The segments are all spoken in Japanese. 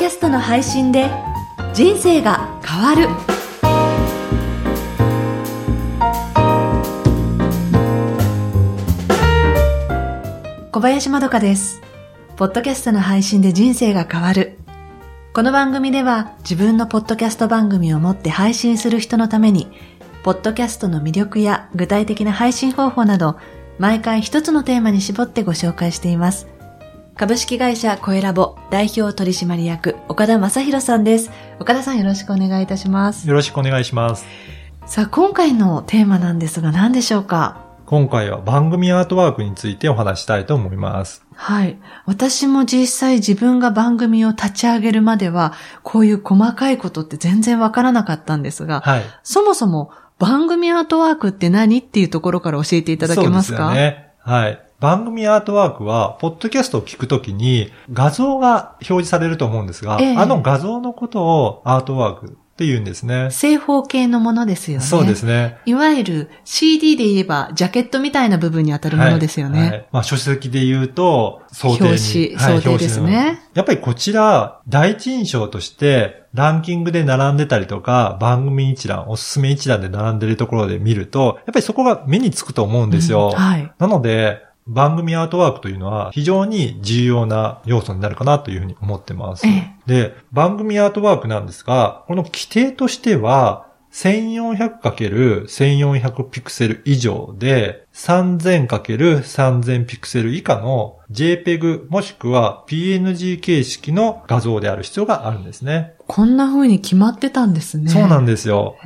キャストの配信で人生が変わる。小林まどかです。ポッドキャストの配信で人生が変わる。この番組では自分のポッドキャスト番組を持って配信する人のためにポッドキャストの魅力や具体的な配信方法など毎回一つのテーマに絞ってご紹介しています。株式会社コエラボ代表取締役岡田正宏さんです。岡田さんよろしくお願いいたします。よろしくお願いします。さあ、今回のテーマなんですが何でしょうか？今回は番組アートワークについてお話したいと思います。はい。私も実際自分が番組を立ち上げるまでは、こういう細かいことって全然わからなかったんですが、はい。そもそも番組アートワークって何っていうところから教えていただけますか？そうですよね。はい。番組アートワークは、ポッドキャストを聞くときに画像が表示されると思うんですが、ええあの画像のことをアートワークって言うんですね。正方形のものですよね。そうですね。いわゆる CD で言えばジャケットみたいな部分に当たるものですよね。はいはいまあ、書籍で言うと、想定に。表紙想定ですねやっぱりこちら、第一印象として、ランキングで並んでたりとか、番組一覧、おすすめ一覧で並んでるところで見ると、やっぱりそこが目につくと思うんですよ。うんはい。なので、番組アートワークというのは非常に重要な要素になるかなというふうに思ってます。えで、番組アートワークなんですが、この規定としては、1400×1400 ピクセル以上で、3000×3000 ピクセル以下の JPEG もしくは PNG 形式の画像である必要があるんですね。こんな風に決まってたんですね。そうなんですよ。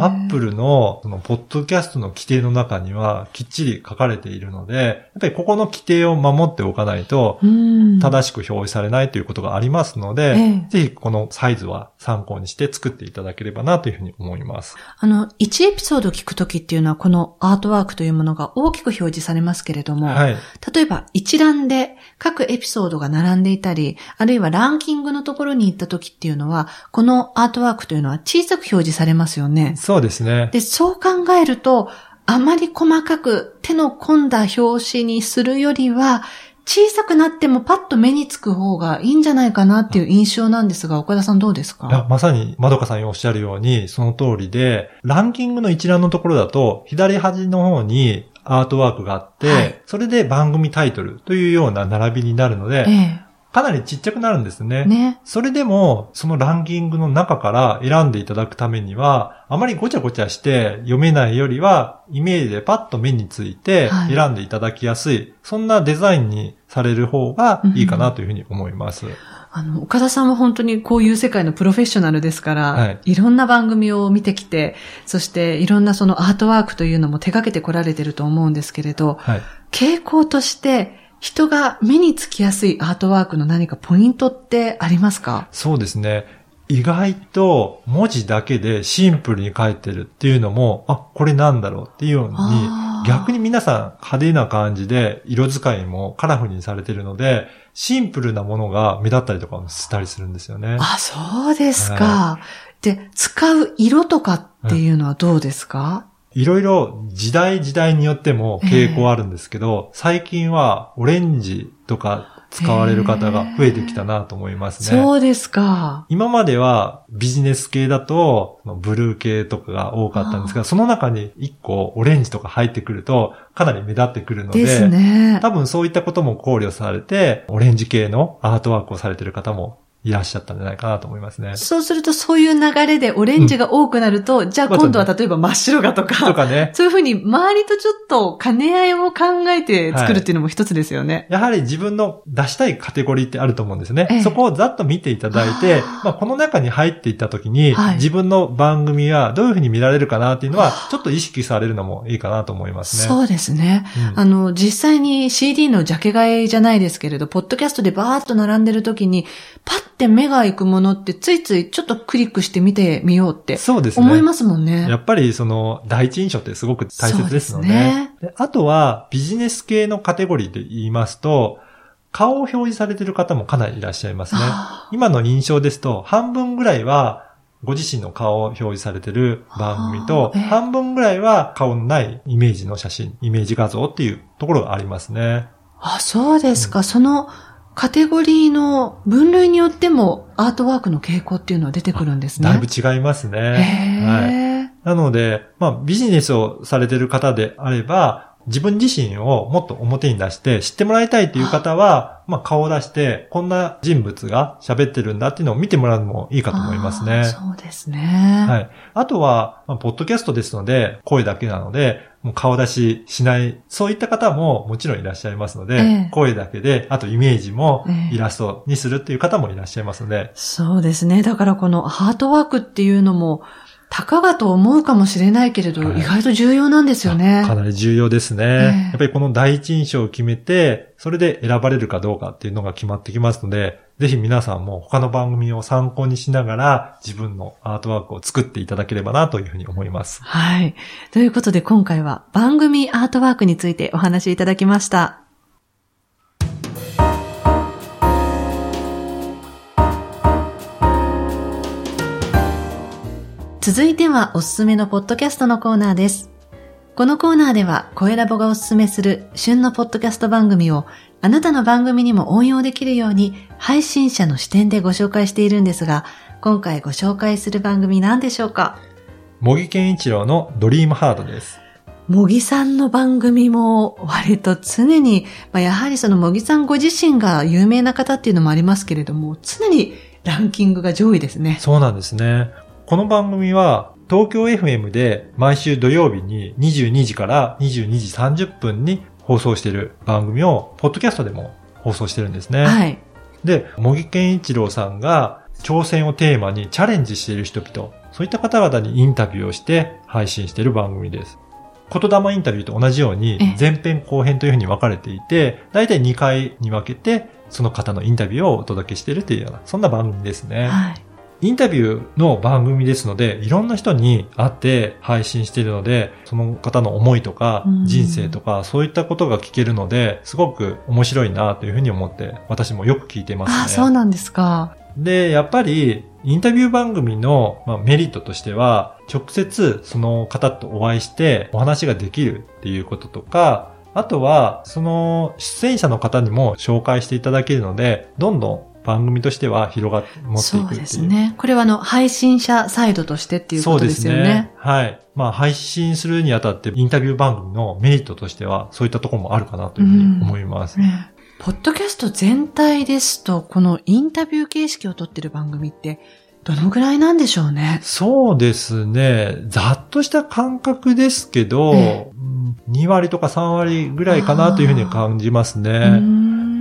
アップルの、その、ポッドキャストの規定の中には、きっちり書かれているので、やっぱりここの規定を守っておかないと、うん。正しく表示されないということがありますので、ええぜひこのサイズは参考にして作っていただければなというふうに思います。あの、1エピソード聞くときっていうのは、このアートワークというものが大きく表示されますけれども、はい。例えば一覧で各エピソードが並んでいたり、あるいはランキングのところに行ったときっていうのは、このアートワークというのは小さく表示されますよね。そうですね。で、そう考えると、あまり細かく手の込んだ表紙にするよりは、小さくなってもパッと目につく方がいいんじゃないかなっていう印象なんですが、岡田さんどうですいやかまさに、まどかさんがおっしゃるように、その通りで、ランキングの一覧のところだと、左端の方にアートワークがあって、はい。それで番組タイトルというような並びになるので、えかなりちっちゃくなるんですね。え。ね。それでも、そのランキングの中から選んでいただくためには、あまりごちゃごちゃして読めないよりは、イメージでパッと目についてはい選んでいただきやすい、そんなデザインにされる方がいいかなというふうに思います。あの、岡田さんは本当にこういう世界のプロフェッショナルですから、はいいろんな番組を見てきて、そしていろんなそのアートワークというのも手掛けてこられてると思うんですけれど、はい。傾向として人が目につきやすいアートワークの何かポイントってありますか？そうですね。意外と文字だけでシンプルに書いてるっていうのも、あ、これなんだろうっていうように逆に皆さん派手な感じで色使いもカラフルにされてるので、シンプルなものが目立ったりとかもしたりするんですよね。あ、そうですか。はで、使う色とかっていうのはどうですか、いろいろ時代時代によっても傾向あるんですけど、最近はオレンジとか使われる方が増えてきたなと思いますね。そうですか。今まではビジネス系だとブルー系とかが多かったんですが、その中に一個オレンジとか入ってくるとかなり目立ってくるので、ですね。多分そういったことも考慮されて、オレンジ系のアートワークをされてる方もいらっしゃったんじゃないかなと思いますね。そうするとそういう流れでオレンジが多くなると、じゃあ今度は例えば真っ白がとか、とかね。そういうふうに周りとちょっと兼ね合いを考えて作るっていうのも一つですよね。やはり自分の出したいカテゴリーってあると思うんですね。ええそこをざっと見ていただいて、まあ、この中に入っていった時に、はい自分の番組はどういうふうに見られるかなっていうのは、ちょっと意識されるのもいいかなと思いますね。そうですね。うんあの、実際に CD のジャケ買いじゃないですけれど、ポッドキャストでバーッと並んでる時に、パッて目が行くものってついついちょっとクリックして見てみようってそうですね。思いますもんね。やっぱりその第一印象ってすごく大切ですので。ねであとはビジネス系のカテゴリーで言いますと、顔を表示されている方もかなりいらっしゃいますね。あ今の印象ですと、半分ぐらいはご自身の顔を表示されている番組と、半分ぐらいは顔のないイメージの写真、イメージ画像っていうところがありますね。あ、そうですか。そのカテゴリーの分類によってもアートワークの傾向っていうのは出てくるんですね。だいぶ違いますね。へはい。なので、まあビジネスをされてる方であれば、自分自身をもっと表に出して知ってもらいたいっていう方は、まあ顔を出して、こんな人物が喋ってるんだっていうのを見てもらうのもいいかと思いますね。そうですね。はい。あとは、まあ、ポッドキャストですので、声だけなので、もう顔出ししない、そういった方ももちろんいらっしゃいますので、ええ、声だけで、あとイメージもイラストにするっていう方もいらっしゃいますので。え、そうですね。だからこのハートワークっていうのも、たかがと思うかもしれないけれど、はい、意外と重要なんですよね。かなり重要ですね、えー、やっぱりこの第一印象を決めて、それで選ばれるかどうかっていうのが決まってきますので、ぜひ皆さんも他の番組を参考にしながら自分のアートワークを作っていただければなというふうに思います。はい。ということで今回は番組アートワークについてお話しいただきました。続いてはおすすめのポッドキャストのコーナーです。このコーナーでは声ラボがおすすめする旬のポッドキャスト番組をあなたの番組にも応用できるように配信者の視点でご紹介しているんですが、今回ご紹介する番組何でしょうか？茂木健一郎のドリームハードです。茂木さんの番組も割と常に、まあ、やはりその茂木さんご自身が有名な方っていうのもありますけれども、常にランキングが上位ですね。そうなんですね。この番組は東京 FM で毎週土曜日に22時から22時30分に放送している番組を、ポッドキャストでも放送してるんですね。はい。で、茂木健一郎さんが挑戦をテーマにチャレンジしている人々、そういった方々にインタビューをして配信している番組です。言霊インタビューと同じように前編後編というふうに分かれていて、だいたい2回に分けてその方のインタビューをお届けしているというような、そんな番組ですね。はい。インタビューの番組ですので、いろんな人に会って配信しているので、その方の思いとか、人生とか、そういったことが聞けるので、すごく面白いなというふうに思って、私もよく聞いてますね。あ、そうなんですか。で、やっぱり、インタビュー番組の、まあ、メリットとしては、直接その方とお会いしてお話ができるっていうこととか、あとは、その出演者の方にも紹介していただけるので、どんどん番組としては広がって持っていくそうですね。これはあの、配信者サイドとしてっていうことですよね。そうですね。はい。まあ、配信するにあたってインタビュー番組のメリットとしては、そういったところもあるかなというふうに思います。うんね、ポッドキャスト全体ですと、このインタビュー形式をとってる番組って、どのぐらいなんでしょうね。そうですね。ざっとした感覚ですけど、ええ、2割とか3割ぐらいかなというふうに感じますね。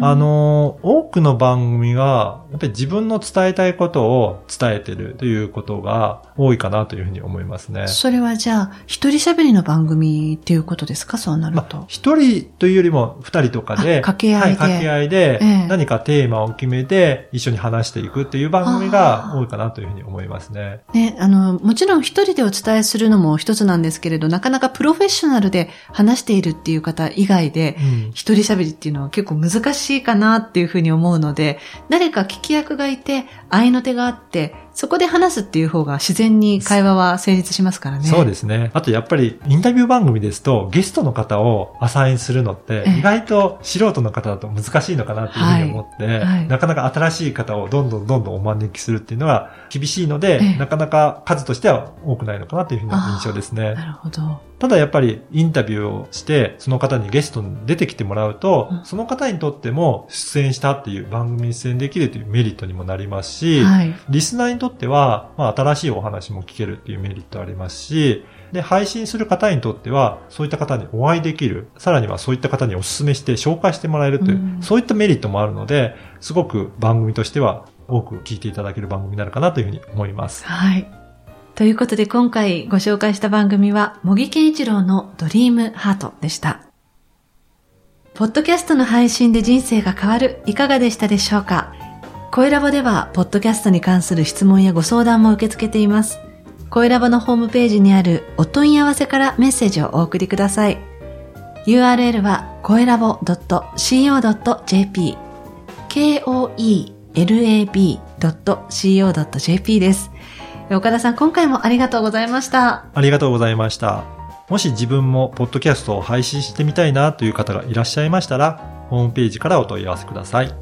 あの、多くの番組が、やっぱり自分の伝えたいことを伝えてるということが多いかなというふうに思いますね。それはじゃあ、一人喋りの番組っていうことですか？そうなると。一、まあ、人というよりも二人とかで、掛け合いで。はい、掛け合いで、何かテーマを決めて一緒に話していくっていう番組が多いかなというふうに思いますね。ね、あの、もちろん一人でお伝えするのも一つなんですけれど、なかなかプロフェッショナルで話しているっていう方以外で、一、人喋りっていうのは結構難しいしいかなっていうふうに思うので、誰か聞き役がいて、合いの手があって、そこで話すっていう方が自然に会話は成立しますからね。そうですね。あとやっぱりインタビュー番組ですとゲストの方をアサインするのって意外と素人の方だと難しいのかなっていうふうに思って、はいはい、なかなか新しい方をどんどんどんどんお招きするっていうのは厳しいので、なかなか数としては多くないのかなというふうな印象ですね。なるほど。ただやっぱりインタビューをして、その方にゲストに出てきてもらうと、うん、その方にとっても出演したっていう番組に出演できるというメリットにもなりますし、はい、リスナーにとっては、まあ、新しいお話も聞けるっていうメリットありますし、で、配信する方にとっては、そういった方にお会いできる、さらにはそういった方にお勧めして紹介してもらえるという、うん、そういったメリットもあるので、すごく番組としては多く聞いていただける番組になるかなというふうに思います。はい。ということで今回ご紹介した番組は、茂木健一郎のドリームハートでした。ポッドキャストの配信で人生が変わる、いかがでしたでしょうか？声ラボでは、ポッドキャストに関する質問やご相談も受け付けています。声ラボのホームページにあるお問い合わせからメッセージをお送りください。URL は、声ラボ .co.jp koelab.co.jp です。岡田さん、今回もありがとうございました。ありがとうございました。もし自分もポッドキャストを配信してみたいなという方がいらっしゃいましたら、ホームページからお問い合わせください。